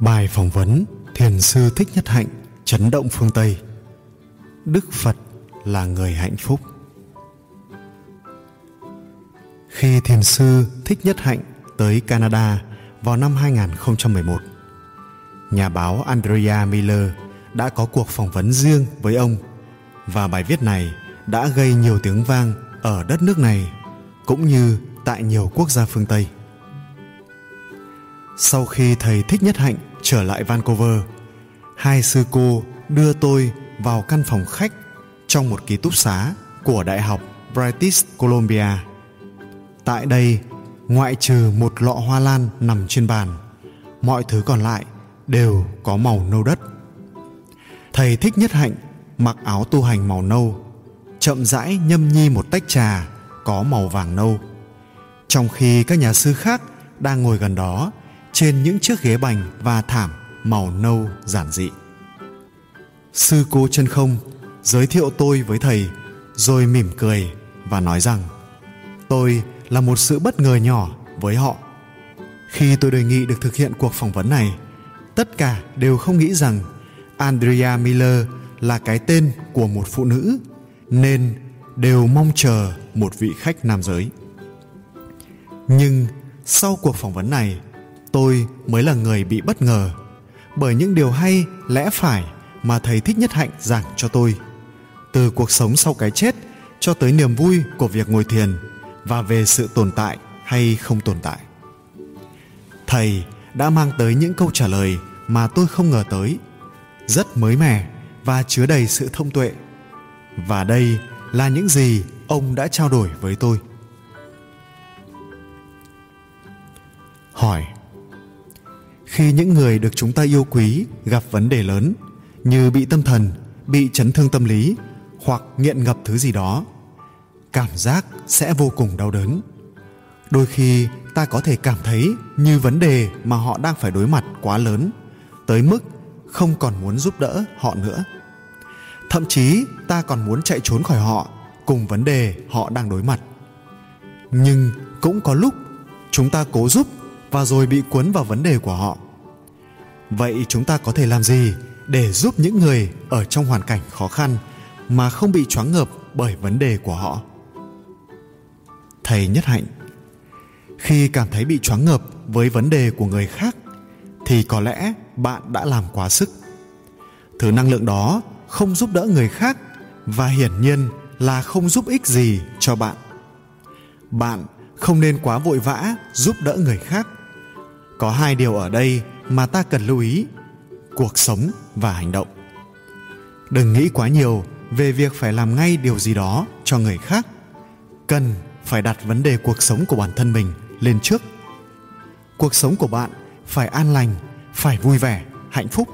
Bài phỏng vấn Thiền sư Thích Nhất Hạnh, chấn động phương Tây Đức Phật là người hạnh phúc Khi thiền sư Thích Nhất Hạnh tới Canada vào năm 2011 Nhà báo Andrea Miller đã có cuộc phỏng vấn riêng với ông và bài viết này đã gây nhiều tiếng vang ở đất nước này cũng như tại nhiều quốc gia phương Tây. Sau khi thầy Thích Nhất Hạnh trở lại Vancouver, hai sư cô đưa tôi vào căn phòng khách trong một ký túc xá của Đại học British Columbia. Tại đây, ngoại trừ một lọ hoa lan nằm trên bàn, mọi thứ còn lại đều có màu nâu đất. Thầy Thích Nhất Hạnh mặc áo tu hành màu nâu, chậm rãi nhâm nhi một tách trà có màu vàng nâu. Trong khi các nhà sư khác đang ngồi gần đó trên những chiếc ghế bành và thảm màu nâu giản dị. Sư cô chân không giới thiệu tôi với thầy rồi mỉm cười và nói rằng tôi là một sự bất ngờ nhỏ với họ. Khi tôi đề nghị được thực hiện cuộc phỏng vấn này, tất cả đều không nghĩ rằng Andrea Miller là cái tên của một phụ nữ nên đều mong chờ một vị khách nam giới. Nhưng sau cuộc phỏng vấn này, tôi mới là người bị bất ngờ. Bởi những điều hay lẽ phải mà thầy thích nhất hạnh giảng cho tôi. Từ cuộc sống sau cái chết cho tới niềm vui của việc ngồi thiền và về sự tồn tại hay không tồn tại. Thầy đã mang tới những câu trả lời mà tôi không ngờ tới, rất mới mẻ và chứa đầy sự thông tuệ. Và đây là những gì ông đã trao đổi với tôi. Hỏi khi những người được chúng ta yêu quý gặp vấn đề lớn, như bị tâm thần, bị chấn thương tâm lý, hoặc nghiện ngập thứ gì đó, cảm giác sẽ vô cùng đau đớn. Đôi khi, ta có thể cảm thấy như vấn đề mà họ đang phải đối mặt quá lớn, tới mức không còn muốn giúp đỡ họ nữa. Thậm chí, ta còn muốn chạy trốn khỏi họ cùng vấn đề họ đang đối mặt. Nhưng cũng có lúc chúng ta cố giúp và rồi bị cuốn vào vấn đề của họ vậy chúng ta có thể làm gì để giúp những người ở trong hoàn cảnh khó khăn mà không bị choáng ngợp bởi vấn đề của họ? Thầy nhất hạnh, khi cảm thấy bị choáng ngợp với vấn đề của người khác thì có lẽ bạn đã làm quá sức. Thứ năng lượng đó không giúp đỡ người khác và hiển nhiên là không giúp ích gì cho bạn. Bạn không nên quá vội vã giúp đỡ người khác. Có hai điều ở đây mà ta cần lưu ý, cuộc sống và hành động. Đừng nghĩ quá nhiều về việc phải làm ngay điều gì đó cho người khác. Cần phải đặt vấn đề cuộc sống của bản thân mình lên trước. Cuộc sống của bạn phải an lành, phải vui vẻ, hạnh phúc.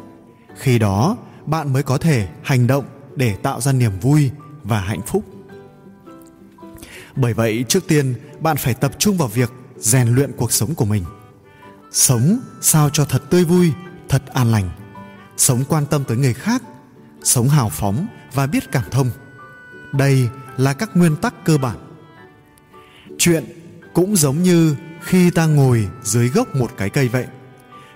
Khi đó, bạn mới có thể hành động để tạo ra niềm vui và hạnh phúc. Bởi vậy, trước tiên, bạn phải tập trung vào việc rèn luyện cuộc sống của mình sống sao cho thật tươi vui, thật an lành. Sống quan tâm tới người khác, sống hào phóng và biết cảm thông. Đây là các nguyên tắc cơ bản. Chuyện cũng giống như khi ta ngồi dưới gốc một cái cây vậy.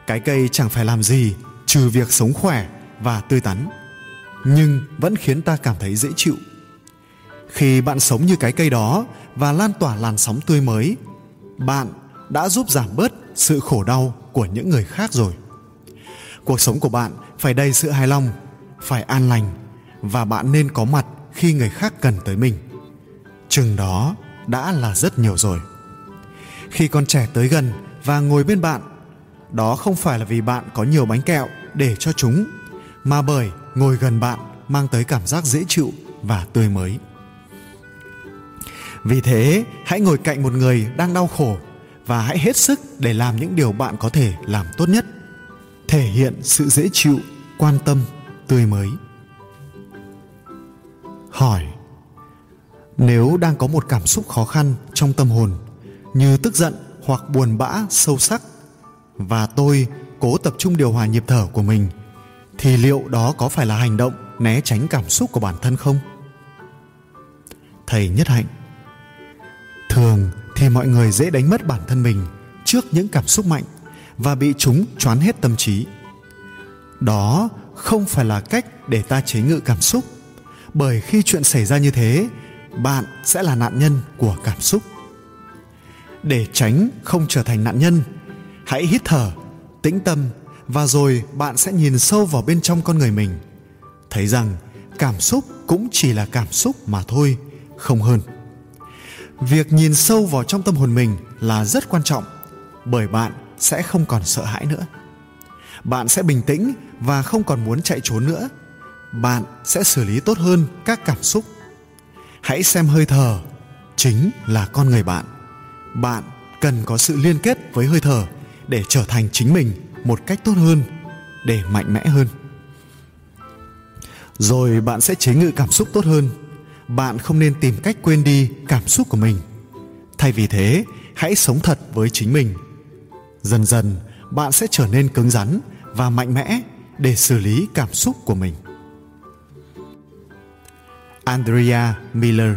Cái cây chẳng phải làm gì trừ việc sống khỏe và tươi tắn, nhưng vẫn khiến ta cảm thấy dễ chịu. Khi bạn sống như cái cây đó và lan tỏa làn sóng tươi mới, bạn đã giúp giảm bớt sự khổ đau của những người khác rồi. Cuộc sống của bạn phải đầy sự hài lòng, phải an lành và bạn nên có mặt khi người khác cần tới mình. Chừng đó đã là rất nhiều rồi. Khi con trẻ tới gần và ngồi bên bạn, đó không phải là vì bạn có nhiều bánh kẹo để cho chúng, mà bởi ngồi gần bạn mang tới cảm giác dễ chịu và tươi mới. Vì thế, hãy ngồi cạnh một người đang đau khổ và hãy hết sức để làm những điều bạn có thể làm tốt nhất. Thể hiện sự dễ chịu, quan tâm, tươi mới. Hỏi, nếu đang có một cảm xúc khó khăn trong tâm hồn, như tức giận hoặc buồn bã, sâu sắc, và tôi cố tập trung điều hòa nhịp thở của mình, thì liệu đó có phải là hành động né tránh cảm xúc của bản thân không? Thầy nhất hạnh, thường thì mọi người dễ đánh mất bản thân mình trước những cảm xúc mạnh và bị chúng choán hết tâm trí. Đó không phải là cách để ta chế ngự cảm xúc, bởi khi chuyện xảy ra như thế, bạn sẽ là nạn nhân của cảm xúc. Để tránh không trở thành nạn nhân, hãy hít thở, tĩnh tâm và rồi bạn sẽ nhìn sâu vào bên trong con người mình. Thấy rằng cảm xúc cũng chỉ là cảm xúc mà thôi, không hơn việc nhìn sâu vào trong tâm hồn mình là rất quan trọng, bởi bạn sẽ không còn sợ hãi nữa. Bạn sẽ bình tĩnh và không còn muốn chạy trốn nữa. Bạn sẽ xử lý tốt hơn các cảm xúc. Hãy xem hơi thở, chính là con người bạn. Bạn cần có sự liên kết với hơi thở để trở thành chính mình một cách tốt hơn, để mạnh mẽ hơn. Rồi bạn sẽ chế ngự cảm xúc tốt hơn bạn không nên tìm cách quên đi cảm xúc của mình. Thay vì thế, hãy sống thật với chính mình. Dần dần, bạn sẽ trở nên cứng rắn và mạnh mẽ để xử lý cảm xúc của mình. Andrea miller.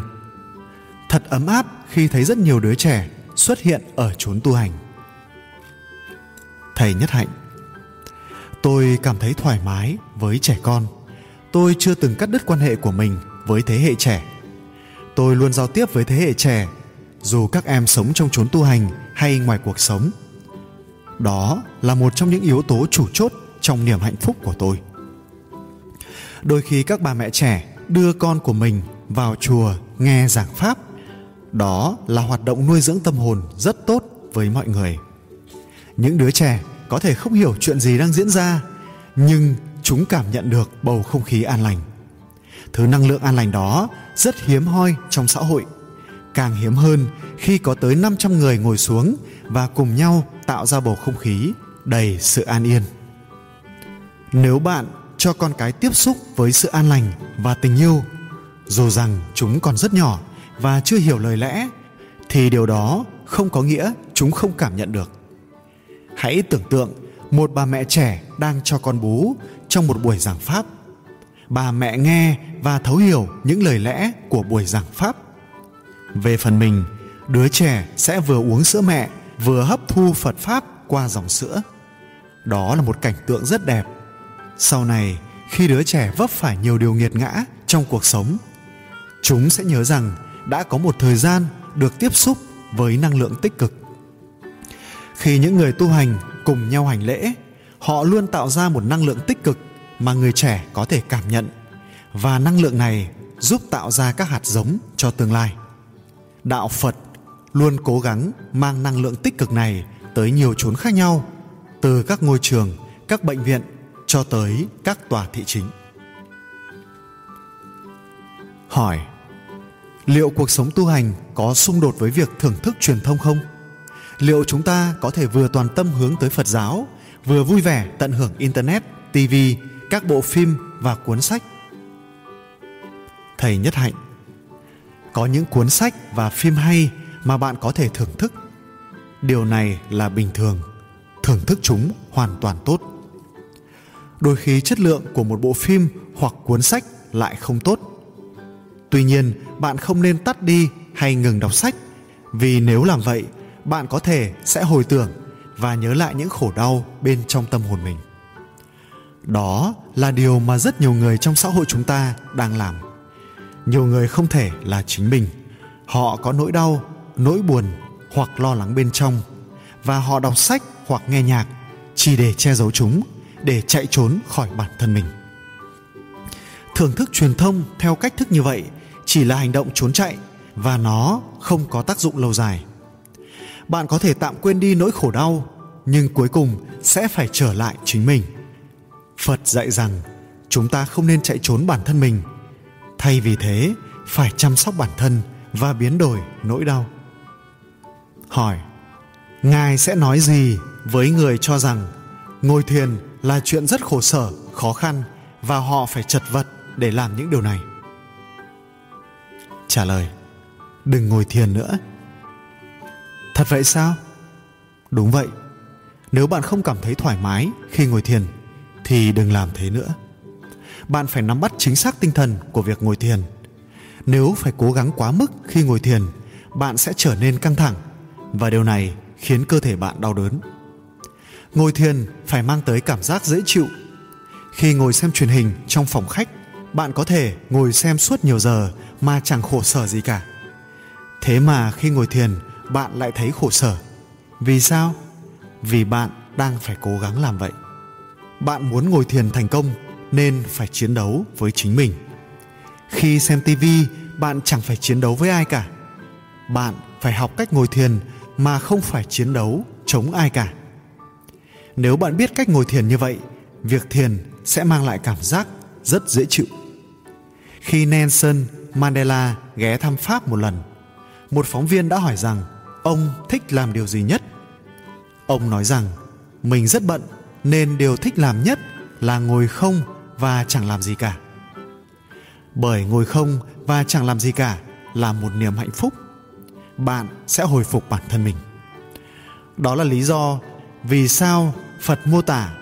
Thật ấm áp khi thấy rất nhiều đứa trẻ xuất hiện ở chốn tu hành. Thầy nhất hạnh. Tôi cảm thấy thoải mái với trẻ con. Tôi chưa từng cắt đứt quan hệ của mình với thế hệ trẻ. Tôi luôn giao tiếp với thế hệ trẻ, dù các em sống trong chốn tu hành hay ngoài cuộc sống. Đó là một trong những yếu tố chủ chốt trong niềm hạnh phúc của tôi. Đôi khi các bà mẹ trẻ đưa con của mình vào chùa nghe giảng pháp, đó là hoạt động nuôi dưỡng tâm hồn rất tốt với mọi người. Những đứa trẻ có thể không hiểu chuyện gì đang diễn ra, nhưng chúng cảm nhận được bầu không khí an lành thứ năng lượng an lành đó rất hiếm hoi trong xã hội càng hiếm hơn khi có tới 500 người ngồi xuống và cùng nhau tạo ra bầu không khí đầy sự an yên. Nếu bạn cho con cái tiếp xúc với sự an lành và tình yêu, dù rằng chúng còn rất nhỏ và chưa hiểu lời lẽ, thì điều đó không có nghĩa chúng không cảm nhận được. Hãy tưởng tượng một bà mẹ trẻ đang cho con bú trong một buổi giảng pháp. Bà mẹ nghe và thấu hiểu những lời lẽ của buổi giảng pháp. Về phần mình, đứa trẻ sẽ vừa uống sữa mẹ vừa hấp thu Phật pháp qua dòng sữa. Đó là một cảnh tượng rất đẹp. Sau này, khi đứa trẻ vấp phải nhiều điều nghiệt ngã trong cuộc sống, chúng sẽ nhớ rằng đã có một thời gian được tiếp xúc với năng lượng tích cực. Khi những người tu hành cùng nhau hành lễ, họ luôn tạo ra một năng lượng tích cực mà người trẻ có thể cảm nhận. Và năng lượng này giúp tạo ra các hạt giống cho tương lai. Đạo Phật luôn cố gắng mang năng lượng tích cực này tới nhiều chốn khác nhau, từ các ngôi trường, các bệnh viện cho tới các tòa thị chính. Hỏi, liệu cuộc sống tu hành có xung đột với việc thưởng thức truyền thông không? Liệu chúng ta có thể vừa toàn tâm hướng tới phật giáo, vừa vui vẻ tận hưởng internet tv các bộ phim và cuốn sách. Thầy nhất hạnh, có những cuốn sách và phim hay mà bạn có thể thưởng thức. Điều này là bình thường, thưởng thức chúng hoàn toàn tốt. Đôi khi chất lượng của một bộ phim hoặc cuốn sách lại không tốt. Tuy nhiên, bạn không nên tắt đi hay ngừng đọc sách, vì nếu làm vậy, bạn có thể sẽ hồi tưởng và nhớ lại những khổ đau bên trong tâm hồn mình đó là điều mà rất nhiều người trong xã hội chúng ta đang làm. Nhiều người không thể là chính mình. Họ có nỗi đau, nỗi buồn hoặc lo lắng bên trong. Và họ đọc sách hoặc nghe nhạc chỉ để che giấu chúng, để chạy trốn khỏi bản thân mình. Thưởng thức truyền thông theo cách thức như vậy chỉ là hành động trốn chạy và nó không có tác dụng lâu dài. Bạn có thể tạm quên đi nỗi khổ đau, nhưng cuối cùng sẽ phải trở lại chính mình phật dạy rằng chúng ta không nên chạy trốn bản thân mình. Thay vì thế, phải chăm sóc bản thân và biến đổi nỗi đau. Hỏi, ngài sẽ nói gì với người cho rằng ngồi thiền là chuyện rất khổ sở, khó khăn và họ phải chật vật để làm những điều này? Trả lời, đừng ngồi thiền nữa. Thật vậy sao? Đúng vậy. Nếu bạn không cảm thấy thoải mái khi ngồi thiền thì đừng làm thế nữa. Bạn phải nắm bắt chính xác tinh thần của việc ngồi thiền. Nếu phải cố gắng quá mức khi ngồi thiền, bạn sẽ trở nên căng thẳng, và điều này khiến cơ thể bạn đau đớn. Ngồi thiền phải mang tới cảm giác dễ chịu. Khi ngồi xem truyền hình trong phòng khách, bạn có thể ngồi xem suốt nhiều giờ mà chẳng khổ sở gì cả. Thế mà khi ngồi thiền, bạn lại thấy khổ sở. Vì sao? Vì bạn đang phải cố gắng làm vậy bạn muốn ngồi thiền thành công nên phải chiến đấu với chính mình. Khi xem TV, bạn chẳng phải chiến đấu với ai cả. Bạn phải học cách ngồi thiền mà không phải chiến đấu chống ai cả. Nếu bạn biết cách ngồi thiền như vậy việc thiền sẽ mang lại cảm giác rất dễ chịu. Khi nelson mandela ghé thăm pháp một lần một phóng viên đã hỏi rằng ông thích làm điều gì nhất? Ông nói rằng mình rất bận nên điều thích làm nhất là ngồi không và chẳng làm gì cả. Bởi ngồi không và chẳng làm gì cả là một niềm hạnh phúc. Bạn sẽ hồi phục bản thân mình. Đó là lý do vì sao phật mô tả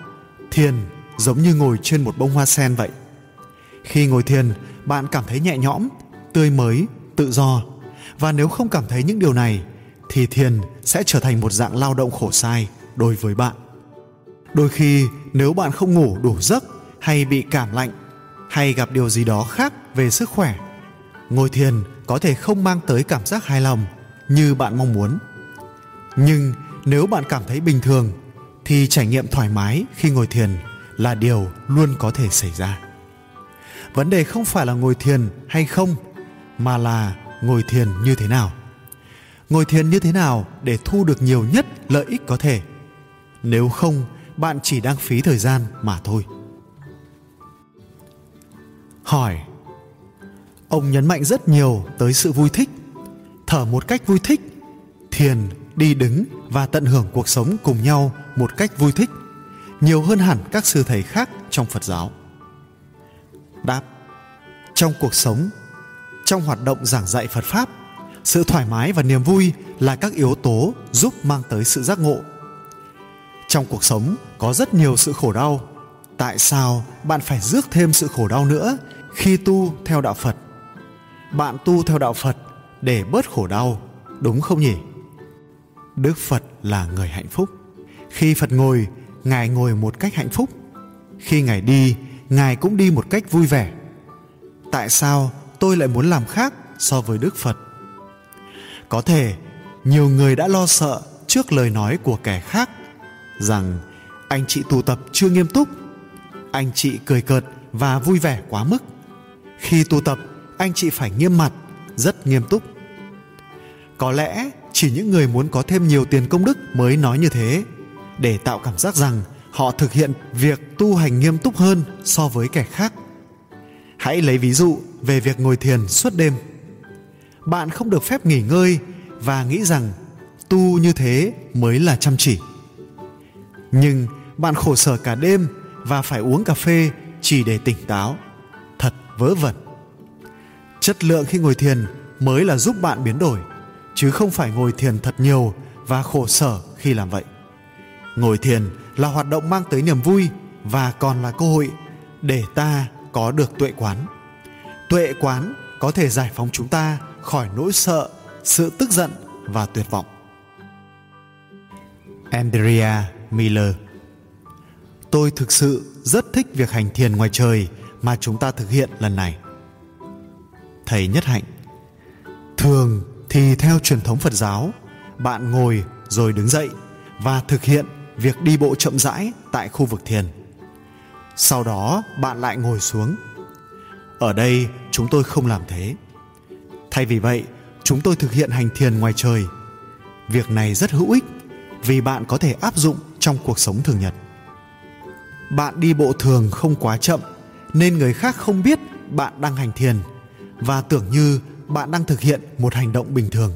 thiền giống như ngồi trên một bông hoa sen vậy. Khi ngồi thiền, bạn cảm thấy nhẹ nhõm, tươi mới, tự do. Và nếu không cảm thấy những điều này, thì thiền sẽ trở thành một dạng lao động khổ sai đối với bạn đôi khi, nếu bạn không ngủ đủ giấc hay bị cảm lạnh, hay gặp điều gì đó khác về sức khỏe ngồi thiền có thể không mang tới cảm giác hài lòng như bạn mong muốn. Nhưng nếu bạn cảm thấy bình thường, thì trải nghiệm thoải mái khi ngồi thiền là điều luôn có thể xảy ra. Vấn đề không phải là ngồi thiền hay không, mà là ngồi thiền như thế nào. Ngồi thiền như thế nào để thu được nhiều nhất lợi ích có thể? Nếu không bạn chỉ đang phí thời gian mà thôi. Hỏi, ông nhấn mạnh rất nhiều tới sự vui thích. Thở một cách vui thích, thiền, đi đứng và tận hưởng cuộc sống cùng nhau một cách vui thích, nhiều hơn hẳn các sư thầy khác trong phật giáo. Đáp, trong cuộc sống, trong hoạt động giảng dạy phật pháp, sự thoải mái và niềm vui là các yếu tố giúp mang tới sự giác ngộ trong cuộc sống có rất nhiều sự khổ đau. Tại sao bạn phải rước thêm sự khổ đau nữa khi tu theo đạo phật? Bạn tu theo đạo phật để bớt khổ đau, đúng không nhỉ? Đức phật là người hạnh phúc. Khi phật ngồi, ngài ngồi một cách hạnh phúc. Khi ngài đi, ngài cũng đi một cách vui vẻ. Tại sao tôi lại muốn làm khác so với đức phật? Có thể nhiều người đã lo sợ trước lời nói của kẻ khác rằng anh chị tụ tập chưa nghiêm túc. Anh chị cười cợt và vui vẻ quá mức. Khi tụ tập, anh chị phải nghiêm mặt, rất nghiêm túc. Có lẽ chỉ những người muốn có thêm nhiều tiền công đức mới nói như thế, để tạo cảm giác rằng họ thực hiện việc tu hành nghiêm túc hơn so với kẻ khác. Hãy lấy ví dụ về việc ngồi thiền suốt đêm. Bạn không được phép nghỉ ngơi và nghĩ rằng tu như thế mới là chăm chỉ nhưng bạn khổ sở cả đêm và phải uống cà phê chỉ để tỉnh táo. Thật vớ vẩn. Chất lượng khi ngồi thiền mới là giúp bạn biến đổi, chứ không phải ngồi thiền thật nhiều và khổ sở khi làm vậy. Ngồi thiền là hoạt động mang tới niềm vui và còn là cơ hội để ta có được tuệ quán. Tuệ quán có thể giải phóng chúng ta khỏi nỗi sợ, sự tức giận và tuyệt vọng. Andrea miller. Tôi thực sự rất thích việc hành thiền ngoài trời mà chúng ta thực hiện lần này. Thầy nhất hạnh, thường thì theo truyền thống phật giáo, bạn ngồi rồi đứng dậy và thực hiện việc đi bộ chậm rãi tại khu vực thiền. Sau đó bạn lại ngồi xuống. Ở đây chúng tôi không làm thế. Thay vì vậy, chúng tôi thực hiện hành thiền ngoài trời. Việc này rất hữu ích vì bạn có thể áp dụng trong cuộc sống thường nhật. Bạn đi bộ thường không quá chậm, nên người khác không biết bạn đang hành thiền và tưởng như bạn đang thực hiện một hành động bình thường.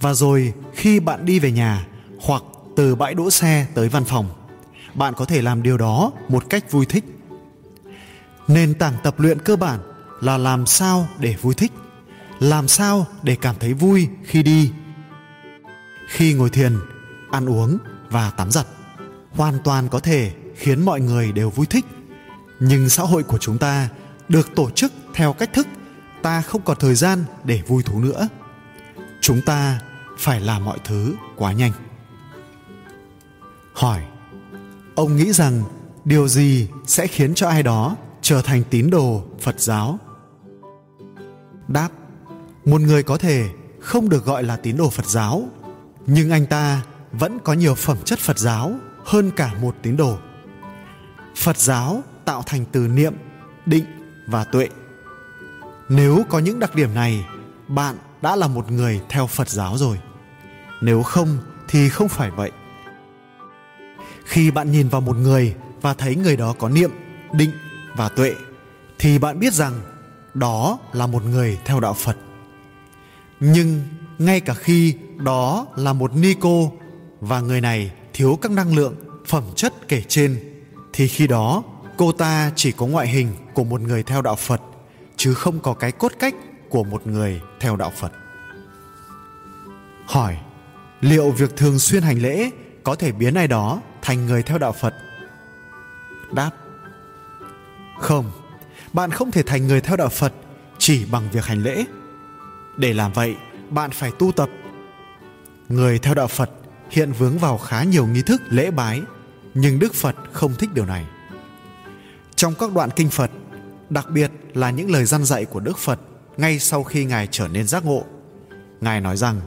Và rồi khi bạn đi về nhà hoặc từ bãi đỗ xe tới văn phòng, bạn có thể làm điều đó một cách vui thích. Nền tảng tập luyện cơ bản là làm sao để vui thích, làm sao để cảm thấy vui khi đi. Khi ngồi thiền, ăn uống và tắm giặt. Hoàn toàn có thể khiến mọi người đều vui thích. Nhưng xã hội của chúng ta được tổ chức theo cách thức ta không còn thời gian để vui thú nữa. Chúng ta phải làm mọi thứ quá nhanh. Hỏi, ông nghĩ rằng điều gì sẽ khiến cho ai đó trở thành tín đồ phật giáo? Đáp, một người có thể không được gọi là tín đồ phật giáo, nhưng anh ta vẫn có nhiều phẩm chất phật giáo hơn cả một tín đồ. Phật giáo tạo thành từ niệm, định và tuệ. Nếu có những đặc điểm này, bạn đã là một người theo phật giáo rồi. Nếu không thì không phải vậy. Khi bạn nhìn vào một người và thấy người đó có niệm, định và tuệ, thì bạn biết rằng đó là một người theo đạo phật. Nhưng ngay cả khi đó là một ni cô và người này thiếu các năng lượng, phẩm chất kể trên, thì khi đó, cô ta chỉ có ngoại hình của một người theo đạo phật, chứ không có cái cốt cách của một người theo đạo phật. Hỏi, liệu việc thường xuyên hành lễ có thể biến ai đó thành người theo đạo phật? Đáp, không. Bạn không thể thành người theo đạo phật chỉ bằng việc hành lễ. Để làm vậy, bạn phải tu tập. Người theo đạo phật hiện vướng vào khá nhiều nghi thức, lễ bái, nhưng đức phật không thích điều này. Trong các đoạn kinh phật, đặc biệt là những lời răn dạy của đức phật ngay sau khi ngài trở nên giác ngộ, ngài nói rằng,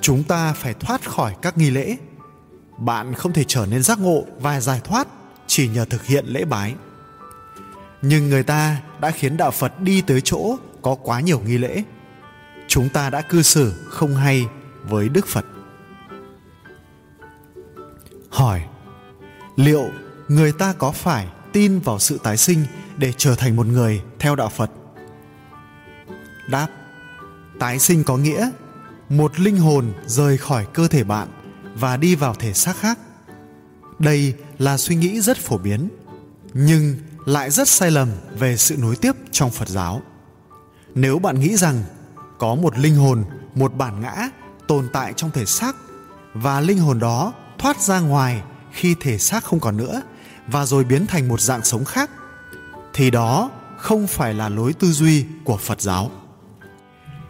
chúng ta phải thoát khỏi các nghi lễ. Bạn không thể trở nên giác ngộ và giải thoát chỉ nhờ thực hiện lễ bái. Nhưng người ta đã khiến đạo phật đi tới chỗ có quá nhiều nghi lễ. Chúng ta đã cư xử không hay với đức phật. Liệu người ta có phải tin vào sự tái sinh để trở thành một người theo đạo phật? Đáp, tái sinh có nghĩa một linh hồn rời khỏi cơ thể bạn và đi vào thể xác khác. Đây là suy nghĩ rất phổ biến, nhưng lại rất sai lầm về sự nối tiếp trong phật giáo. Nếu bạn nghĩ rằng có một linh hồn, một bản ngã tồn tại trong thể xác và linh hồn đó thoát ra ngoài khi thể xác không còn nữa và rồi biến thành một dạng sống khác, thì đó không phải là lối tư duy của phật giáo.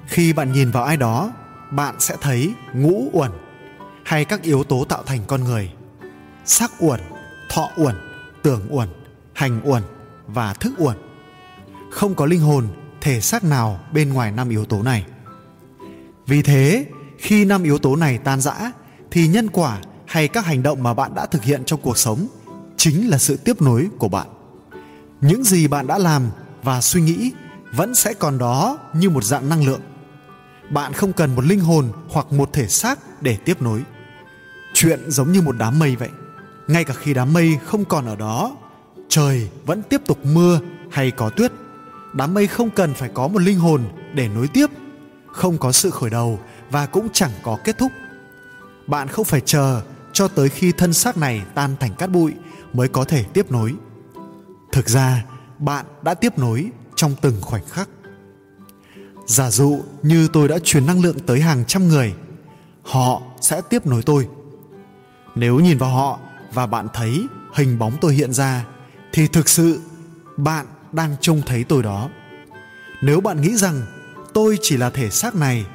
Khi bạn nhìn vào ai đó, bạn sẽ thấy ngũ uẩn hay các yếu tố tạo thành con người, sắc uẩn, thọ uẩn, tưởng uẩn, hành uẩn và thức uẩn. Không có linh hồn, thể xác nào bên ngoài năm yếu tố này. Vì thế, khi năm yếu tố này tan rã, thì nhân quả hay các hành động mà bạn đã thực hiện trong cuộc sống chính là sự tiếp nối của bạn. Những gì bạn đã làm và suy nghĩ vẫn sẽ còn đó như một dạng năng lượng. Bạn không cần một linh hồn hoặc một thể xác để tiếp nối. Chuyện giống như một đám mây vậy. Ngay cả khi đám mây không còn ở đó, trời vẫn tiếp tục mưa hay có tuyết. Đám mây không cần phải có một linh hồn để nối tiếp, không có sự khởi đầu và cũng chẳng có kết thúc. Bạn không phải chờ cho tới khi thân xác này tan thành cát bụi mới có thể tiếp nối. Thực ra, bạn đã tiếp nối trong từng khoảnh khắc. Giả dụ như tôi đã truyền năng lượng tới hàng trăm người, họ sẽ tiếp nối tôi. Nếu nhìn vào họ và bạn thấy hình bóng tôi hiện ra, thì thực sự bạn đang trông thấy tôi đó. Nếu bạn nghĩ rằng tôi chỉ là thể xác này,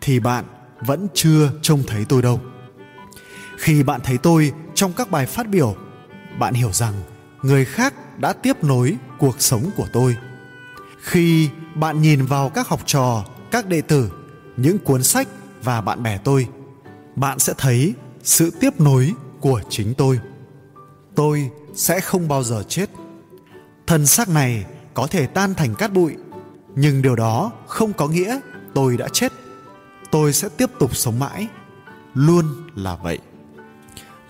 thì bạn vẫn chưa trông thấy tôi đâu khi bạn thấy tôi trong các bài phát biểu, bạn hiểu rằng người khác đã tiếp nối cuộc sống của tôi. Khi bạn nhìn vào các học trò, các đệ tử, những cuốn sách và bạn bè tôi, bạn sẽ thấy sự tiếp nối của chính tôi. Tôi sẽ không bao giờ chết. Thân xác này có thể tan thành cát bụi, nhưng điều đó không có nghĩa tôi đã chết. Tôi sẽ tiếp tục sống mãi. Luôn là vậy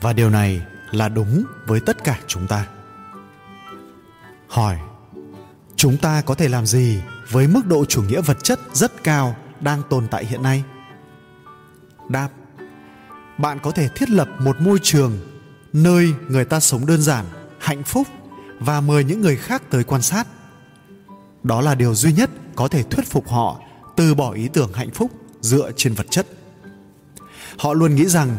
và điều này là đúng với tất cả chúng ta. Hỏi, chúng ta có thể làm gì với mức độ chủ nghĩa vật chất rất cao đang tồn tại hiện nay? Đáp, bạn có thể thiết lập một môi trường nơi người ta sống đơn giản, hạnh phúc và mời những người khác tới quan sát. Đó là điều duy nhất có thể thuyết phục họ từ bỏ ý tưởng hạnh phúc dựa trên vật chất. Họ luôn nghĩ rằng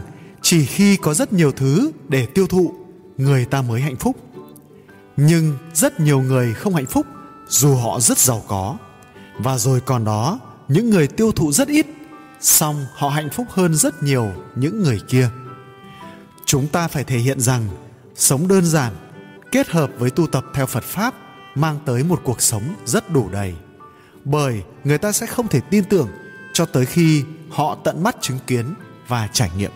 chỉ khi có rất nhiều thứ để tiêu thụ, người ta mới hạnh phúc. Nhưng rất nhiều người không hạnh phúc dù họ rất giàu có. Và rồi còn đó, những người tiêu thụ rất ít, song họ hạnh phúc hơn rất nhiều những người kia. Chúng ta phải thể hiện rằng sống đơn giản, kết hợp với tu tập theo phật pháp mang tới một cuộc sống rất đủ đầy. Bởi người ta sẽ không thể tin tưởng cho tới khi họ tận mắt chứng kiến và trải nghiệm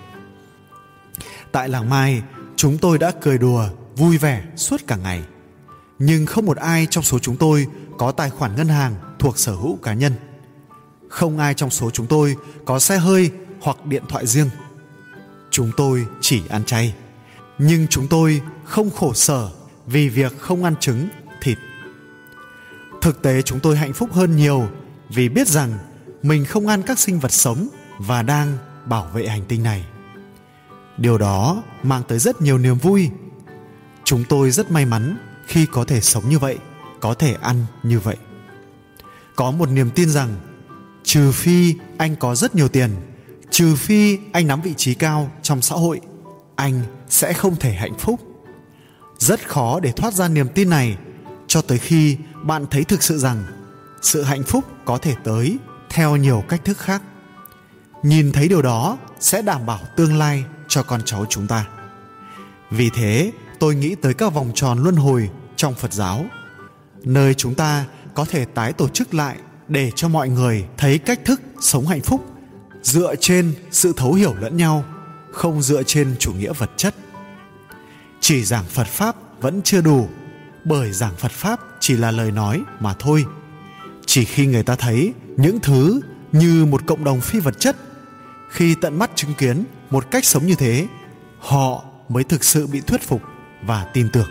tại làng mai, chúng tôi đã cười đùa, vui vẻ suốt cả ngày. Nhưng không một ai trong số chúng tôi có tài khoản ngân hàng thuộc sở hữu cá nhân. Không ai trong số chúng tôi có xe hơi hoặc điện thoại riêng. Chúng tôi chỉ ăn chay. Nhưng chúng tôi không khổ sở vì việc không ăn trứng, thịt. Thực tế chúng tôi hạnh phúc hơn nhiều vì biết rằng mình không ăn các sinh vật sống và đang bảo vệ hành tinh này điều đó mang tới rất nhiều niềm vui. Chúng tôi rất may mắn khi có thể sống như vậy, có thể ăn như vậy. Có một niềm tin rằng, trừ phi anh có rất nhiều tiền, trừ phi anh nắm vị trí cao trong xã hội, anh sẽ không thể hạnh phúc. Rất khó để thoát ra niềm tin này cho tới khi bạn thấy thực sự rằng sự hạnh phúc có thể tới theo nhiều cách thức khác. Nhìn thấy điều đó sẽ đảm bảo tương lai cho con cháu chúng ta. Vì thế, tôi nghĩ tới các vòng tròn luân hồi trong phật giáo, nơi chúng ta có thể tái tổ chức lại để cho mọi người thấy cách thức sống hạnh phúc dựa trên sự thấu hiểu lẫn nhau, không dựa trên chủ nghĩa vật chất. Chỉ giảng phật pháp vẫn chưa đủ, bởi giảng phật pháp chỉ là lời nói mà thôi. Chỉ khi người ta thấy những thứ như một cộng đồng phi vật chất khi tận mắt chứng kiến một cách sống như thế, họ mới thực sự bị thuyết phục và tin tưởng.